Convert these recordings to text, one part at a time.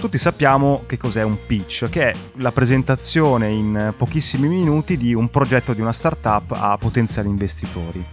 Tutti sappiamo che cos'è un pitch, che è la presentazione in pochissimi minuti di un progetto di una startup a potenziali investitori.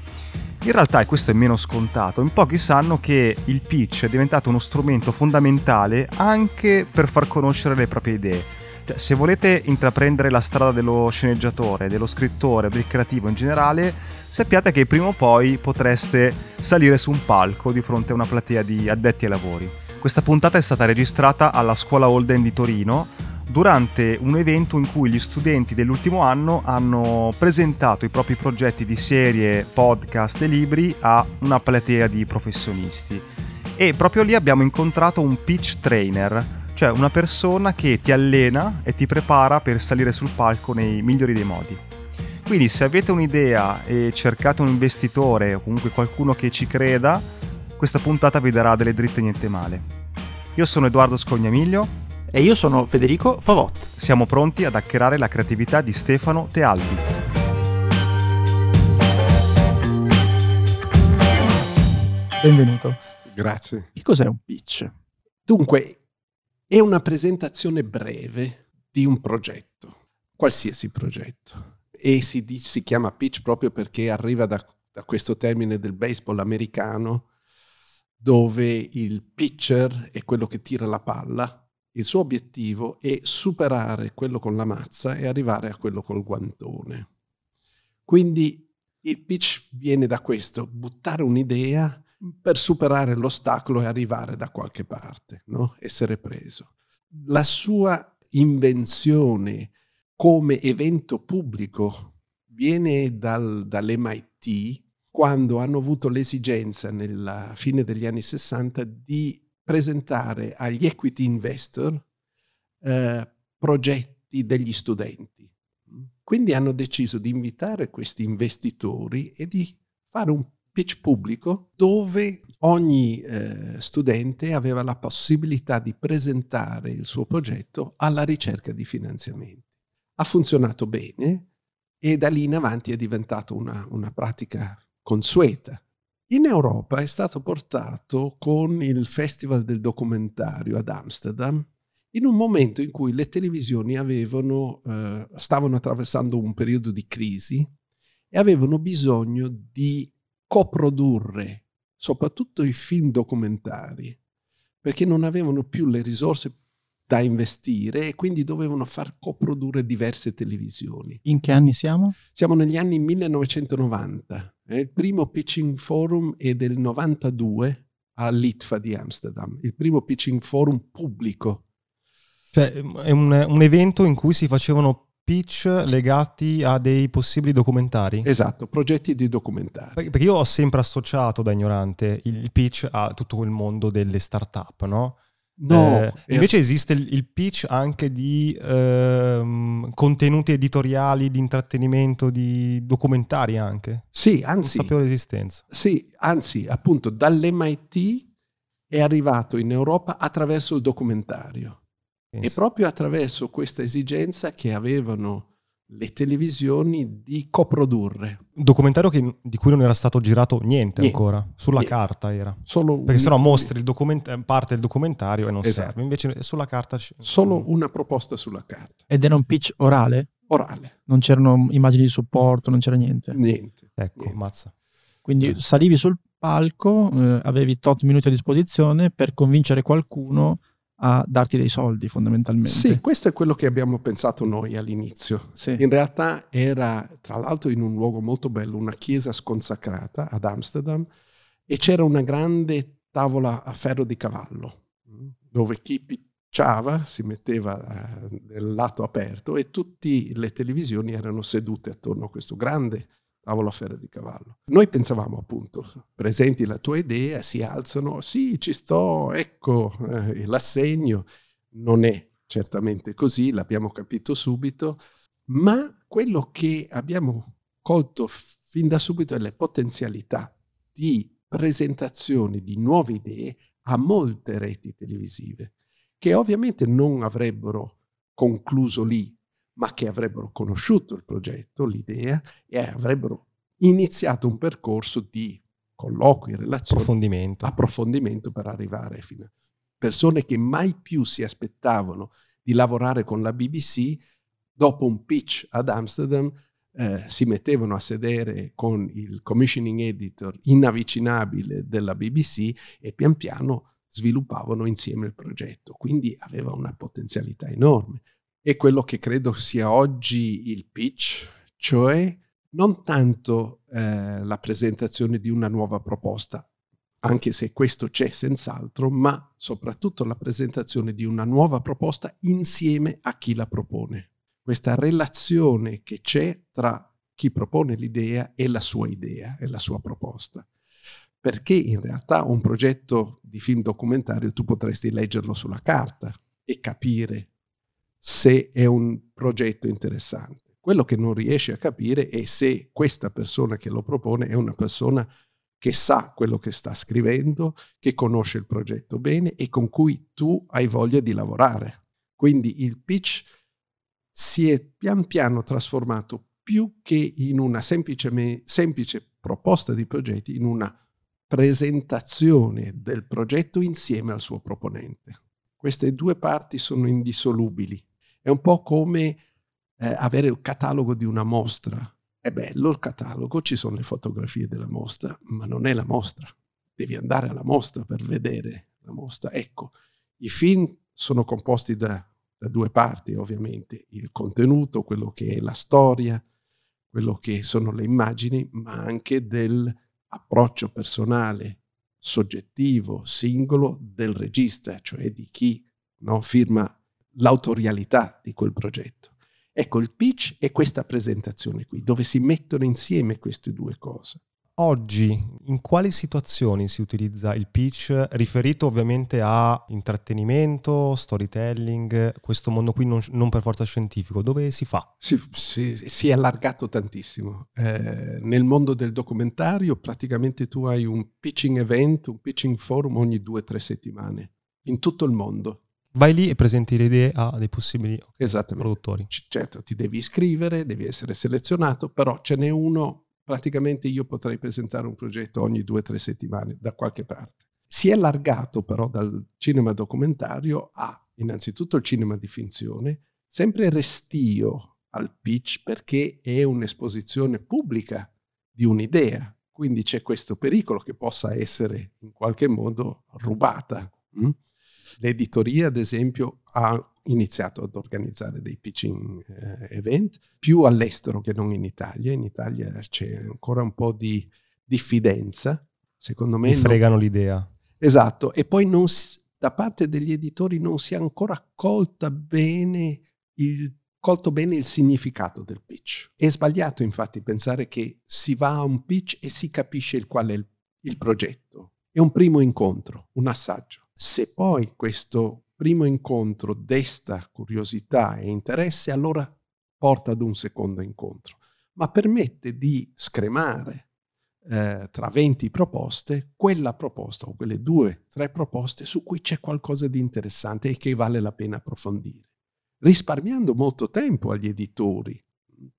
In realtà, e questo è meno scontato, in pochi sanno che il pitch è diventato uno strumento fondamentale anche per far conoscere le proprie idee. Cioè, se volete intraprendere la strada dello sceneggiatore, dello scrittore, del creativo in generale, sappiate che prima o poi potreste salire su un palco di fronte a una platea di addetti ai lavori. Questa puntata è stata registrata alla Scuola Holden di Torino durante un evento in cui gli studenti dell'ultimo anno hanno presentato i propri progetti di serie, podcast e libri a una platea di professionisti. E proprio lì abbiamo incontrato un pitch trainer, cioè una persona che ti allena e ti prepara per salire sul palco nei migliori dei modi. Quindi se avete un'idea e cercate un investitore o comunque qualcuno che ci creda, questa puntata vi darà delle dritte niente male. Io sono Edoardo Scognamiglio e io sono Federico Favot. Siamo pronti ad hackerare la creatività di Stefano Tealdi. Benvenuto. Grazie. Che cos'è un pitch? Dunque, è una presentazione breve di un progetto, qualsiasi progetto. E si, dice, si chiama pitch proprio perché arriva da, da questo termine del baseball americano dove il pitcher è quello che tira la palla, il suo obiettivo è superare quello con la mazza e arrivare a quello col guantone. Quindi il pitch viene da questo, buttare un'idea per superare l'ostacolo e arrivare da qualche parte, no? essere preso. La sua invenzione come evento pubblico viene dal, dall'MIT quando hanno avuto l'esigenza nella fine degli anni 60 di presentare agli equity investor eh, progetti degli studenti. Quindi hanno deciso di invitare questi investitori e di fare un pitch pubblico dove ogni eh, studente aveva la possibilità di presentare il suo progetto alla ricerca di finanziamenti. Ha funzionato bene e da lì in avanti è diventato una, una pratica consueta. In Europa è stato portato con il Festival del documentario ad Amsterdam in un momento in cui le televisioni avevano, eh, stavano attraversando un periodo di crisi e avevano bisogno di coprodurre soprattutto i film documentari perché non avevano più le risorse da investire e quindi dovevano far coprodurre diverse televisioni. In che anni siamo? Siamo negli anni 1990. Eh, il primo pitching forum è del 92 all'ITFA di Amsterdam, il primo pitching forum pubblico. Cioè è un, un evento in cui si facevano pitch legati a dei possibili documentari? Esatto, progetti di documentari. Perché io ho sempre associato da ignorante il pitch a tutto quel mondo delle start-up, no? No, eh, invece esiste il, il, pitch anche di ehm, contenuti editoriali, di intrattenimento, di documentari anche. Sì, anzi. Non sapevo l'esistenza. Sì, anzi, appunto, dall'MIT è arrivato in Europa attraverso il documentario. Penso. E proprio attraverso questa esigenza che avevano le televisioni di coprodurre. Un documentario che, di cui non era stato girato niente, niente ancora, sulla niente. carta era. Solo Perché sennò mostri document- parte del documentario e non esatto. serve, invece sulla carta... C- Solo una proposta sulla carta. Ed era un pitch orale? Orale. Non c'erano immagini di supporto, non c'era niente? Niente. Ecco, niente. mazza. Quindi eh. salivi sul palco, eh, avevi tot minuti a disposizione per convincere qualcuno a darti dei soldi fondamentalmente. Sì, questo è quello che abbiamo pensato noi all'inizio. Sì. In realtà era tra l'altro in un luogo molto bello, una chiesa sconsacrata ad Amsterdam e c'era una grande tavola a ferro di cavallo dove chi picciava si metteva eh, nel lato aperto e tutte le televisioni erano sedute attorno a questo grande tavola ferro di cavallo. Noi pensavamo appunto, presenti la tua idea, si alzano, sì, ci sto, ecco eh, l'assegno. Non è certamente così, l'abbiamo capito subito, ma quello che abbiamo colto fin da subito è le potenzialità di presentazione di nuove idee a molte reti televisive, che ovviamente non avrebbero concluso lì ma che avrebbero conosciuto il progetto, l'idea e avrebbero iniziato un percorso di colloqui, relazioni, approfondimento, approfondimento per arrivare fino a persone che mai più si aspettavano di lavorare con la BBC, dopo un pitch ad Amsterdam, eh, si mettevano a sedere con il commissioning editor inavvicinabile della BBC e pian piano sviluppavano insieme il progetto. Quindi aveva una potenzialità enorme. E quello che credo sia oggi il pitch, cioè non tanto eh, la presentazione di una nuova proposta, anche se questo c'è senz'altro, ma soprattutto la presentazione di una nuova proposta insieme a chi la propone questa relazione che c'è tra chi propone l'idea e la sua idea e la sua proposta. Perché in realtà un progetto di film documentario tu potresti leggerlo sulla carta e capire se è un progetto interessante. Quello che non riesci a capire è se questa persona che lo propone è una persona che sa quello che sta scrivendo, che conosce il progetto bene e con cui tu hai voglia di lavorare. Quindi il pitch si è pian piano trasformato più che in una semplice, semplice proposta di progetti, in una presentazione del progetto insieme al suo proponente. Queste due parti sono indissolubili. È un po' come eh, avere il catalogo di una mostra. È bello il catalogo, ci sono le fotografie della mostra, ma non è la mostra. Devi andare alla mostra per vedere la mostra. Ecco, i film sono composti da da due parti ovviamente, il contenuto, quello che è la storia, quello che sono le immagini, ma anche dell'approccio personale, soggettivo, singolo del regista, cioè di chi no, firma l'autorialità di quel progetto. Ecco, il pitch è questa presentazione qui, dove si mettono insieme queste due cose. Oggi in quali situazioni si utilizza il pitch riferito ovviamente a intrattenimento, storytelling, questo mondo qui non, non per forza scientifico, dove si fa? Si, si, si è allargato tantissimo. Eh, nel mondo del documentario praticamente tu hai un pitching event, un pitching forum ogni due o tre settimane, in tutto il mondo. Vai lì e presenti le idee a dei possibili produttori. C- certo, ti devi iscrivere, devi essere selezionato, però ce n'è uno praticamente io potrei presentare un progetto ogni due o tre settimane da qualche parte. Si è allargato però dal cinema documentario a innanzitutto il cinema di finzione, sempre restio al pitch perché è un'esposizione pubblica di un'idea, quindi c'è questo pericolo che possa essere in qualche modo rubata. Mm? L'editoria, ad esempio, ha iniziato ad organizzare dei pitching eh, event, più all'estero che non in Italia. In Italia c'è ancora un po' di diffidenza, secondo me. Mi fregano non... l'idea. Esatto, e poi si, da parte degli editori non si è ancora colta bene il, colto bene il significato del pitch. È sbagliato infatti pensare che si va a un pitch e si capisce il qual è il, il progetto. È un primo incontro, un assaggio. Se poi questo primo incontro desta curiosità e interesse, allora porta ad un secondo incontro, ma permette di scremare eh, tra 20 proposte quella proposta o quelle due, tre proposte su cui c'è qualcosa di interessante e che vale la pena approfondire, risparmiando molto tempo agli editori,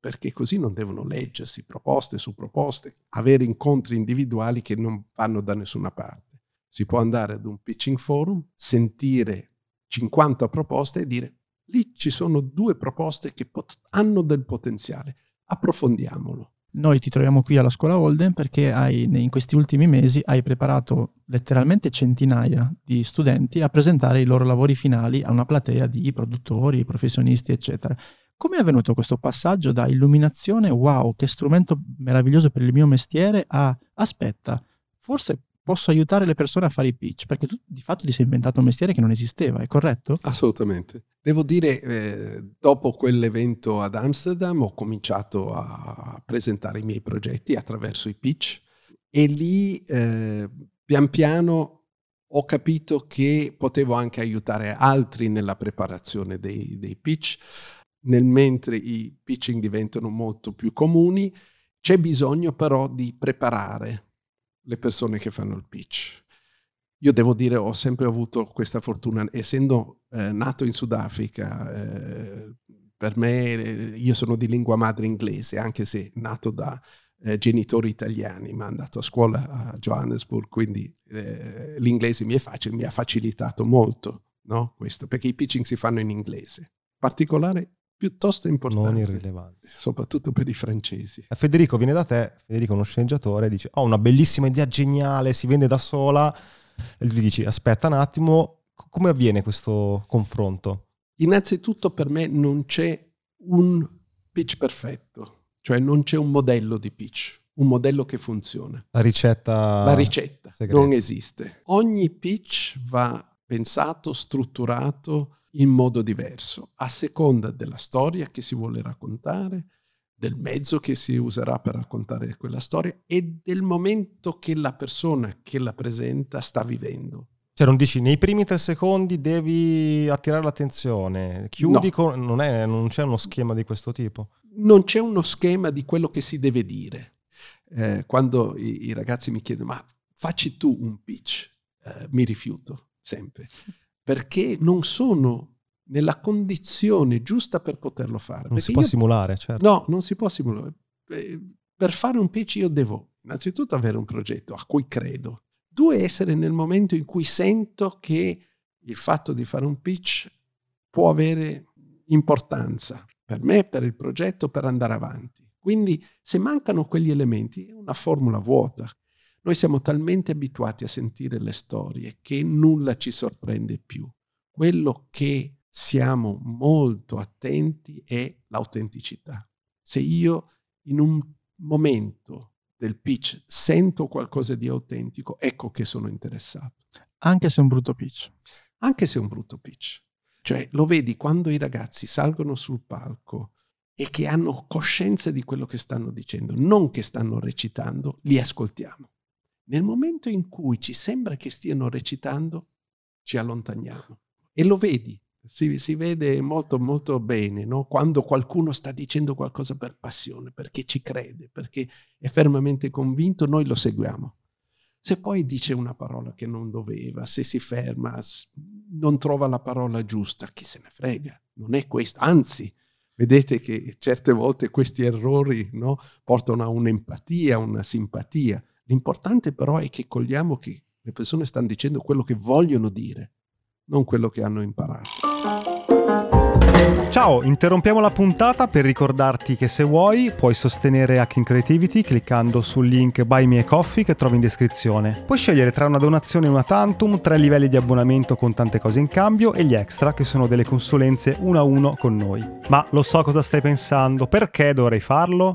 perché così non devono leggersi proposte su proposte, avere incontri individuali che non vanno da nessuna parte. Si può andare ad un pitching forum, sentire 50 proposte e dire lì ci sono due proposte che pot- hanno del potenziale, approfondiamolo. Noi ti troviamo qui alla scuola Holden perché hai, in questi ultimi mesi hai preparato letteralmente centinaia di studenti a presentare i loro lavori finali a una platea di produttori, professionisti, eccetera. Come è avvenuto questo passaggio da illuminazione, wow, che strumento meraviglioso per il mio mestiere, a aspetta, forse posso aiutare le persone a fare i pitch, perché tu di fatto ti sei inventato un mestiere che non esisteva, è corretto? Assolutamente. Devo dire, eh, dopo quell'evento ad Amsterdam ho cominciato a presentare i miei progetti attraverso i pitch e lì eh, pian piano ho capito che potevo anche aiutare altri nella preparazione dei, dei pitch, nel mentre i pitching diventano molto più comuni, c'è bisogno però di preparare le persone che fanno il pitch. Io devo dire, ho sempre avuto questa fortuna, essendo eh, nato in Sudafrica, eh, per me io sono di lingua madre inglese, anche se nato da eh, genitori italiani, mi ha andato a scuola a Johannesburg, quindi eh, l'inglese mi è facile, mi ha facilitato molto no? questo, perché i pitching si fanno in inglese. Particolare piuttosto importante. Non irrilevante. Soprattutto per i francesi. Eh, Federico viene da te, Federico è uno sceneggiatore, dice ho una bellissima idea geniale, si vende da sola, e gli dici aspetta un attimo, come avviene questo confronto? Innanzitutto per me non c'è un pitch perfetto, cioè non c'è un modello di pitch, un modello che funziona. La ricetta... La ricetta segreta. non esiste. Ogni pitch va pensato, strutturato in modo diverso, a seconda della storia che si vuole raccontare, del mezzo che si userà per raccontare quella storia e del momento che la persona che la presenta sta vivendo. Cioè non dici nei primi tre secondi devi attirare l'attenzione, chiudi No. con... non, è- non c'è uno schema di questo tipo. non c'è uno schema di quello che si deve dire. Eh, quando i, i ragazzi mi chiedono, ma facci tu un pitch, Eh, mi rifiuto sempre, perché non sono nella condizione giusta per poterlo fare. Non Perché si può io- simulare, certo. No, non si può simulare. Eh, Per fare un pitch io devo innanzitutto avere un progetto a cui credo. Due, essere nel momento in cui sento che il fatto di fare un pitch può avere importanza per me, per il progetto, per andare avanti. Quindi se mancano quegli elementi è una formula vuota. Noi siamo talmente abituati a sentire le storie che nulla ci sorprende più. Quello che siamo molto attenti è l'autenticità. Se io in un momento del pitch sento qualcosa di autentico, ecco che sono interessato Anche se è un brutto pitch. anche se è un brutto pitch. Cioè, lo vedi quando i ragazzi salgono sul palco e che hanno coscienza di quello che stanno dicendo, non che stanno recitando, li ascoltiamo. Nel momento in cui ci sembra che stiano recitando, ci allontaniamo. E lo vedi, si, si vede molto molto bene, no? quando qualcuno sta dicendo qualcosa per passione, perché ci crede, perché è fermamente convinto, noi lo seguiamo. Se poi dice una parola che non doveva, se si ferma, non trova la parola giusta, chi se ne frega? Non è questo. Anzi, vedete che certe volte questi errori no, portano a un'empatia, una simpatia. L'importante però è che cogliamo che le persone stanno dicendo quello che vogliono dire, non quello che hanno imparato. Ciao, interrompiamo la puntata per ricordarti che se vuoi puoi sostenere Hacking Creativity cliccando sul link Buy Me a Coffee che trovi in descrizione. Puoi scegliere tra una donazione e una tantum, tre livelli di abbonamento con tante cose in cambio e gli extra che sono delle consulenze uno a uno con noi. Ma lo so cosa stai pensando, perché dovrei farlo?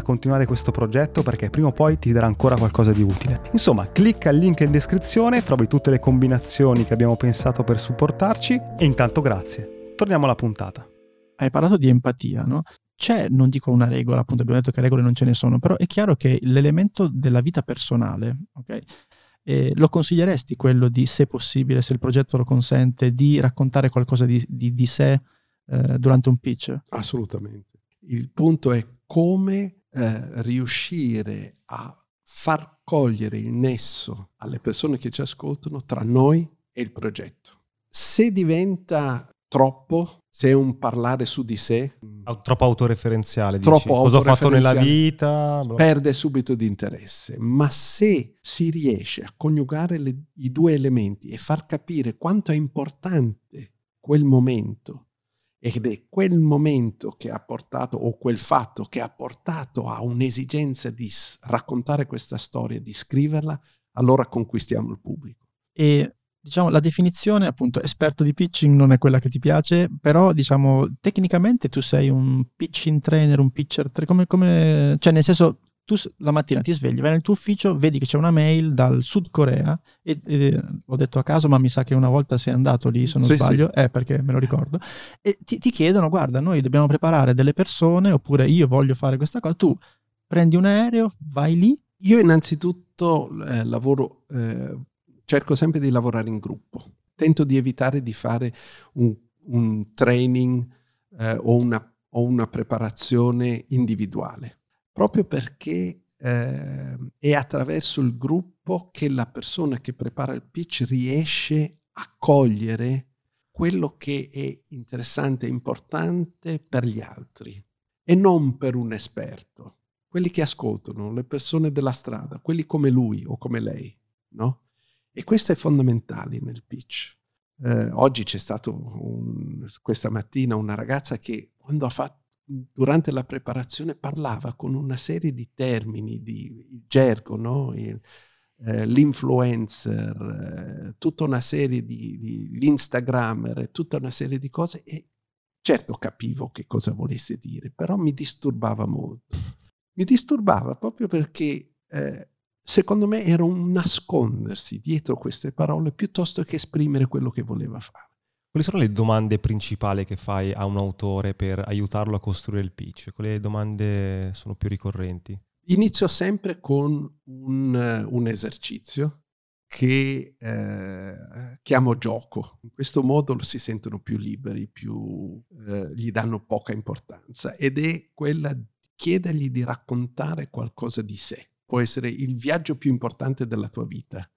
continuare questo progetto perché prima o poi ti darà ancora qualcosa di utile. Insomma, clicca il link in descrizione, trovi tutte le combinazioni che abbiamo pensato per supportarci e intanto grazie. Torniamo alla puntata. Hai parlato di empatia, no? C'è, non dico una regola, appunto abbiamo detto che regole non ce ne sono, però è chiaro che l'elemento della vita personale, ok? Eh, lo consiglieresti quello di, se possibile, se il progetto lo consente, di raccontare qualcosa di, di- di sé eh, durante un pitch? Assolutamente. Il punto è come eh, riuscire a far cogliere il nesso alle persone che ci ascoltano tra noi e il progetto. Se diventa troppo, se è un parlare su di sé, Au- Troppo autoreferenziale, dici. Troppo Cosa ho fatto nella vita? perde subito di interesse. Ma se si riesce a coniugare le- i due elementi e far capire quanto è importante quel momento ed è quel momento che ha portato o quel fatto che ha portato a un'esigenza di raccontare questa storia, di scriverla, allora conquistiamo il pubblico. E diciamo la definizione, appunto, esperto di pitching non è quella che ti piace, però diciamo tecnicamente tu sei un pitching trainer, un pitcher, come, come cioè nel senso tu la mattina ti svegli, vai nel tuo ufficio, vedi che c'è una mail dal Sud Corea e, e- ho detto a caso, ma mi sa che una volta sei andato lì, se non Sì, sbaglio, è perché me lo ricordo, e ti, ti chiedono, guarda, noi dobbiamo preparare delle persone oppure io voglio fare questa cosa, tu prendi un aereo, vai lì? Io innanzitutto eh, lavoro, eh, cerco sempre di lavorare in gruppo. Tento di evitare di fare un, un training eh, o, una, o, una, preparazione individuale, proprio perché eh, è attraverso il gruppo che la persona che prepara il pitch riesce a cogliere quello che è interessante e importante per gli altri e non per un esperto. Quelli che ascoltano, le persone della strada, quelli come lui o come lei, no? E questo è fondamentale nel pitch. Eh, oggi c'è stato un, questa mattina una ragazza che quando ha fatto durante la preparazione parlava con una serie di termini, di gergo, no? Il, eh, l'influencer, eh, tutta una serie di, di l'Instagrammer, tutta una serie di cose e certo capivo che cosa volesse dire, però mi disturbava molto. Mi disturbava proprio perché eh, secondo me era un nascondersi dietro queste parole piuttosto che esprimere quello che voleva fare. Quali sono le domande principali che fai a un autore per aiutarlo a costruire il pitch? Quali domande sono più ricorrenti? Inizio sempre con un, un esercizio che eh, chiamo gioco. In questo modo si sentono più liberi, più, eh, gli danno poca importanza ed è quella di chiedergli di raccontare qualcosa di sé. Può essere il viaggio più importante della tua vita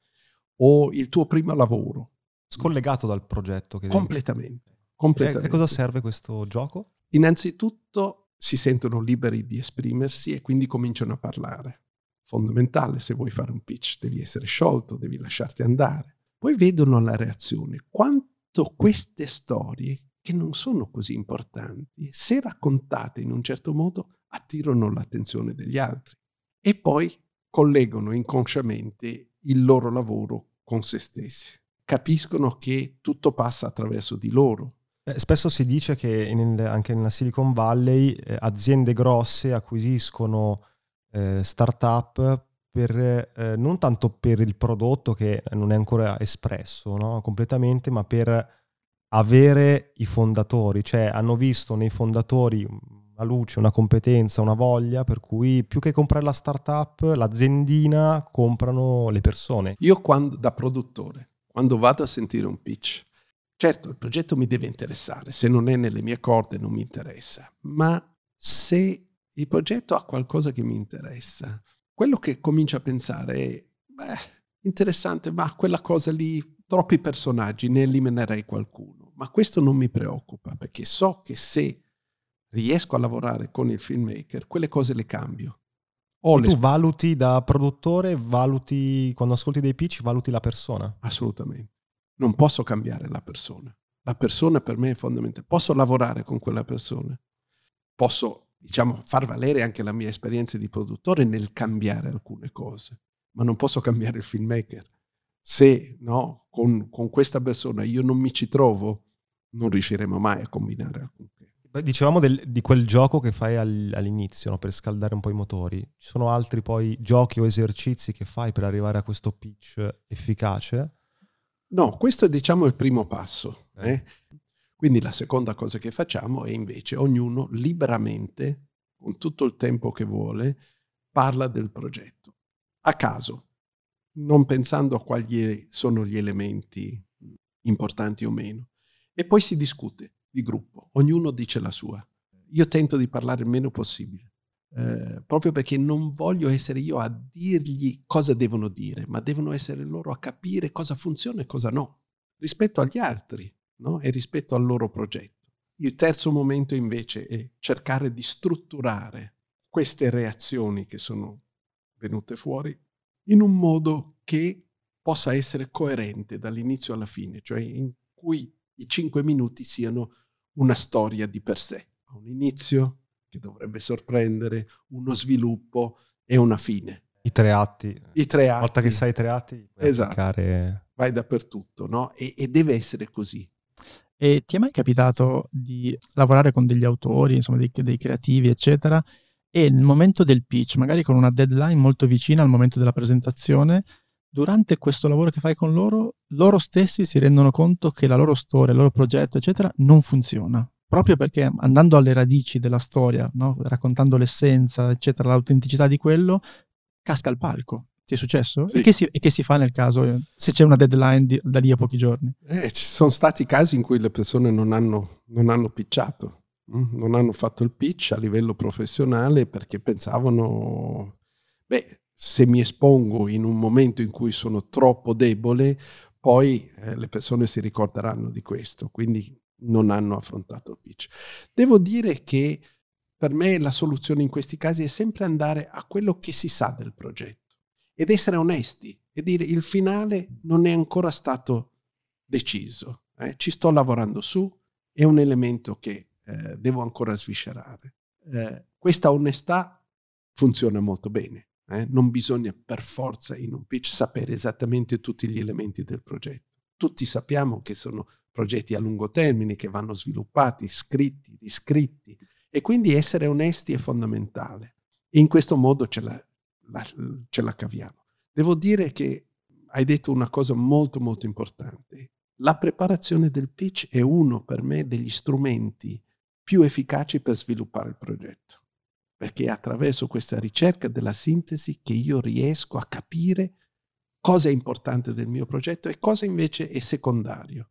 o il tuo primo lavoro. Scollegato dal progetto. Che completamente. completamente. E, e cosa serve questo gioco? Innanzitutto si sentono liberi di esprimersi e quindi cominciano a parlare fondamentale se vuoi fare un pitch, devi essere sciolto, devi lasciarti andare. Poi vedono la reazione, quanto queste storie, che non sono così importanti, se raccontate in un certo modo, attirano l'attenzione degli altri e poi collegano inconsciamente il loro lavoro con se stessi. Capiscono che tutto passa attraverso di loro, spesso si dice che in, anche nella Silicon Valley eh, aziende grosse acquisiscono eh, startup per, eh, non tanto per il prodotto che non è ancora espresso no? completamente, ma per avere i fondatori, cioè hanno visto nei fondatori una luce, una competenza, una voglia, per cui più che comprare la startup, l'aziendina comprano le persone. Io quando, da produttore, quando vado a sentire un pitch, certo il progetto mi deve interessare, se non è nelle mie corde non mi interessa, ma se il progetto ha qualcosa che mi interessa. Quello che comincio a pensare è, beh, interessante, ma quella cosa lì, troppi personaggi, ne eliminerei qualcuno. Ma questo non mi preoccupa, perché so che se riesco a lavorare con il filmmaker, quelle cose le cambio. O tu valuti da produttore, valuti, quando ascolti dei pitch, valuti la persona? Assolutamente. Non posso cambiare la persona. La persona per me è fondamentale. Posso lavorare con quella persona. Posso diciamo, far valere anche la mia esperienza di produttore nel cambiare alcune cose, ma non posso cambiare il filmmaker. Se no, con, con questa persona io non mi ci trovo, non riusciremo mai a combinare alcunché. Dicevamo del, di quel gioco che fai al, all'inizio no? per scaldare un po' i motori. Ci sono altri poi giochi o esercizi che fai per arrivare a questo pitch efficace? No, questo è diciamo il primo passo. Eh? Quindi la seconda cosa che facciamo è invece ognuno liberamente, con tutto il tempo che vuole, parla del progetto, a caso, non pensando a quali sono gli elementi importanti o meno. E poi si discute di gruppo, ognuno dice la sua. Io tento di parlare il meno possibile, eh, proprio perché non voglio essere io a dirgli cosa devono dire, ma devono essere loro a capire cosa funziona e cosa no, rispetto agli altri no? e rispetto al loro progetto. Il terzo momento invece è cercare di strutturare queste reazioni che sono venute fuori in un modo che possa essere coerente dall'inizio alla fine, cioè in cui i cinque minuti siano una storia di per sé, un inizio che dovrebbe sorprendere, uno sviluppo e una fine. I tre atti. I tre atti. Una volta che sai i tre atti, esatto. Applicare... vai dappertutto, no? E, e deve essere così. E ti è mai capitato di lavorare con degli autori, insomma, dei, dei creativi, eccetera, e nel momento del pitch, magari con una deadline molto vicina al momento della presentazione, durante questo lavoro che fai con loro, loro stessi si rendono conto che la loro storia, il loro progetto, eccetera, non funziona. proprio perché andando alle radici della storia, no? raccontando l'essenza, eccetera, l'autenticità di quello, casca il palco. Ti è successo? Sì. E, che si, e, che si, fa nel caso se c'è una deadline di, da lì a pochi giorni? Eh, ci sono stati casi in cui le persone non hanno, non hanno pitchato, mm? non hanno fatto il pitch a livello professionale perché pensavano, beh, se mi espongo in un momento in cui sono troppo debole, poi eh, le persone si ricorderanno di questo, quindi non hanno affrontato il pitch. Devo dire che per me la soluzione in questi casi è sempre andare a quello che si sa del progetto ed essere onesti e dire il finale non è ancora stato deciso, eh? ci sto lavorando su, è un elemento che eh, devo ancora sviscerare. Eh, questa onestà funziona molto bene, eh? non bisogna per forza in un pitch sapere esattamente tutti gli elementi del progetto. Tutti sappiamo che sono progetti a lungo termine che vanno sviluppati, scritti, riscritti e quindi essere onesti è fondamentale. In questo modo ce la, la, ce la caviamo. Devo dire che hai detto una cosa molto molto importante. La preparazione del pitch è uno per me degli strumenti più efficaci per sviluppare il progetto, perché è attraverso questa ricerca della sintesi che io riesco a capire cosa è importante del mio progetto e cosa invece è secondario.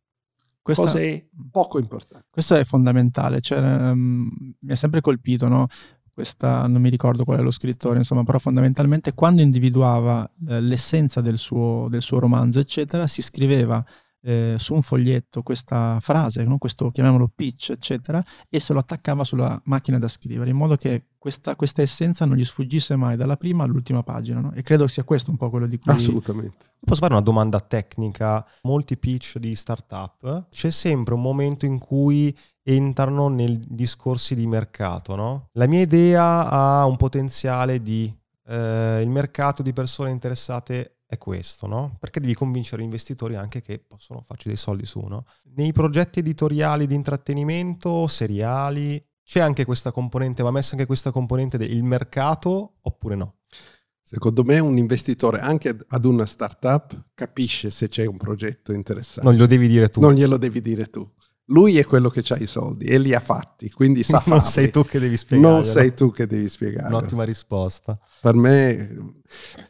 Questa, cosa è poco importante. Questo è fondamentale, cioè, um, mi ha sempre colpito, no? questa, non mi ricordo qual è lo scrittore, insomma, però fondamentalmente quando individuava eh, l'essenza del suo, del suo, romanzo, eccetera, si scriveva eh, su un foglietto questa frase, no? questo chiamiamolo pitch, eccetera, e se lo attaccava sulla macchina da scrivere, in modo che questa, questa essenza non gli sfuggisse mai dalla prima all'ultima pagina. No? E credo sia questo un po' quello di cui... Assolutamente. Posso fare una domanda tecnica? Molti pitch di startup, c'è sempre un momento in cui entrano nei discorsi di mercato, no? La mia idea ha un potenziale di... Eh, il mercato di persone interessate è questo, no? Perché devi convincere gli investitori anche che possono farci dei soldi su, no? Nei progetti editoriali di intrattenimento, seriali, c'è anche questa componente, va messa anche questa componente del mercato oppure no? Secondo me un investitore anche ad una startup capisce se c'è un progetto interessante. Non glielo devi dire tu. Non glielo devi dire tu. Lui è quello che ha i soldi e li ha fatti, quindi sa farli. Non sei tu che devi spiegare. Non sei tu che devi spiegare. Un'ottima risposta. Per me,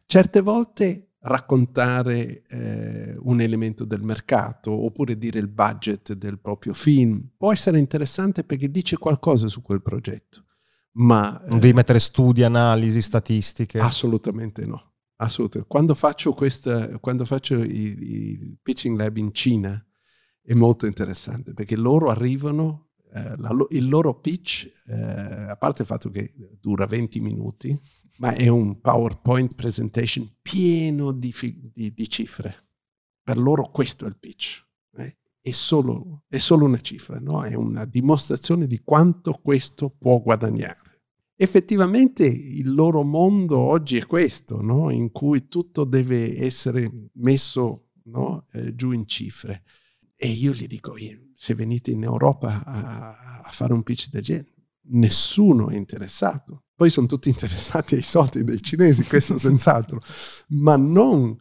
certe volte raccontare eh, un elemento del mercato oppure dire il budget del proprio film può essere interessante perché dice qualcosa su quel progetto. Ma, non devi eh, mettere studi, analisi, statistiche. Assolutamente no. Assolutamente. Quando faccio, questa, quando faccio il, il pitching lab in Cina è molto interessante perché loro arrivano eh, la, il loro pitch, eh, a parte il fatto che dura 20 minuti, ma è un PowerPoint presentation pieno di, di, di cifre. Per loro questo è il pitch. Eh? È, solo, è, solo, una cifra, no? è una dimostrazione di quanto questo può guadagnare. Effettivamente il loro mondo oggi è questo, no? in cui tutto deve essere messo no? eh, giù in cifre. E io gli dico, se venite in Europa a, a fare un pitch del genere, nessuno è interessato. Poi sono tutti interessati ai soldi dei cinesi, questo senz'altro, ma non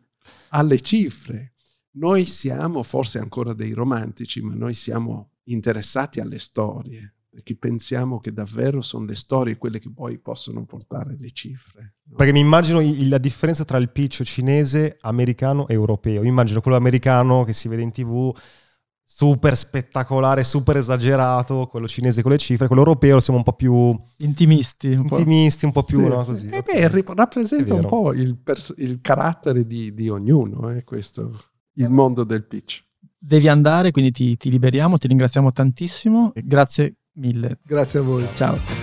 alle cifre. Noi siamo forse ancora dei romantici, ma noi siamo interessati alle storie, perché pensiamo che davvero sono le storie quelle che poi possono portare le cifre. No? Perché mi immagino la differenza tra il pitch cinese, americano e europeo. Mi immagino quello americano che si vede in tv super spettacolare, super esagerato, quello cinese con le cifre, quello europeo siamo un po' più intimisti, un intimisti, po'. un po' più sì, no, sì. così. Eh beh, rappresenta un po' il, pers- il carattere di, di ognuno, eh, questo, il mondo del pitch. Devi andare, quindi ti, ti liberiamo, ti ringraziamo tantissimo, grazie mille. Grazie a voi. Ciao.